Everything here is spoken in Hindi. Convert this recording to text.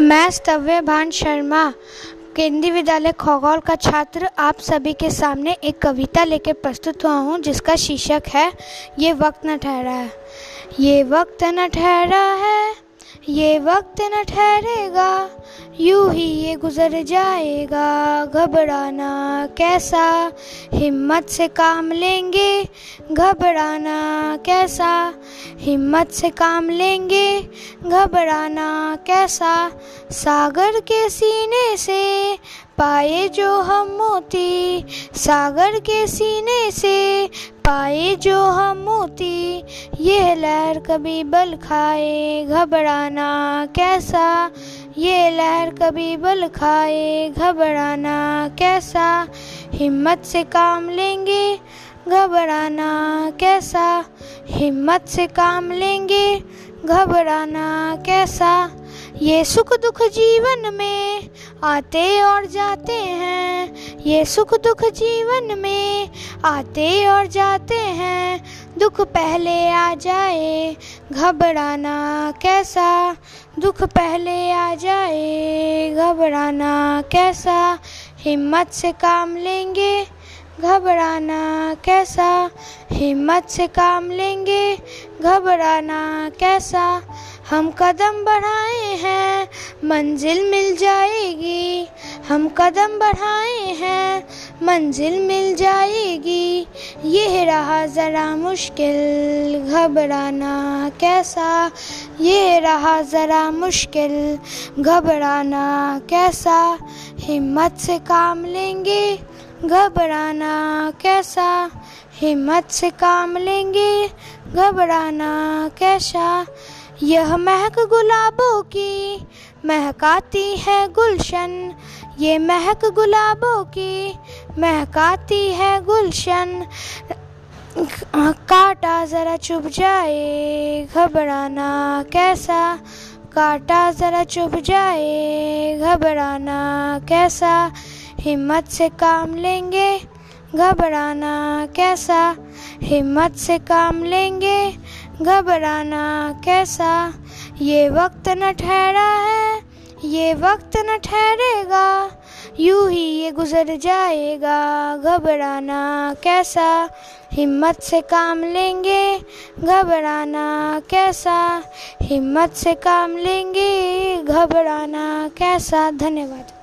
मैं स्तव्य भान शर्मा, केंद्रीय विद्यालय खगौल का छात्र। आप सभी के सामने एक कविता लेकर प्रस्तुत हुआ हूँ, जिसका शीर्षक है, ये वक्त न ठहरा है, ये वक्त न ठहरा है, ये वक्त न ठहरेगा यूँ ही ये गुजर जाएगा घबराना कैसा? हिम्मत से काम लेंगे, घबराना कैसा? हिम्मत से काम लेंगे, घबराना कैसा? सागर के सीने से पाए जो हम मोती, सागर के सीने से पाए जो हम मोती, ये लहर कभी बल खाए, घबराना कैसा? ये लहर कभी बल खाए, घबराना कैसा? हिम्मत से काम लेंगे, घबराना कैसा? हिम्मत से काम लेंगे, घबराना कैसा? ये सुख दुख जीवन में आते और जाते हैं ये सुख दुख जीवन में आते और जाते हैं। दुख पहले आ जाए, घबराना कैसा? दुख पहले आ जाए, घबराना कैसा? हिम्मत से काम लेंगे घबराना, कैसा हिम्मत से काम लेंगे? घबराना, कैसा? हम कदम बढ़ाए हैं, मंजिल मिल जाएगी। हम कदम बढ़ाए हैं, मंजिल मिल जाएगी। ये रहा ज़रा मुश्किल, घबराना, कैसा? ये रहा ज़रा मुश्किल, घबराना, कैसा? हिम्मत से काम लेंगे। घबराना, कैसा हिम्मत से काम लेंगे? घबराना, कैसा? यह महक गुलाबों की महकाती है गुलशन। ये महक गुलाबों की महकाती है गुलशन। काटा ज़रा चुभ जाए, घबराना, कैसा? काटा ज़रा चुभ जाए, घबराना, कैसा? हिम्मत से काम लेंगे, घबराना कैसा? हिम्मत से काम लेंगे, घबराना कैसा? ये वक्त न ठहरा है, ये वक्त न ठहरेगा, यूँ ही ये गुजर जाएगा, घबराना कैसा? हिम्मत से काम लेंगे, घबराना कैसा? हिम्मत से काम लेंगे, घबराना कैसा? धन्यवाद।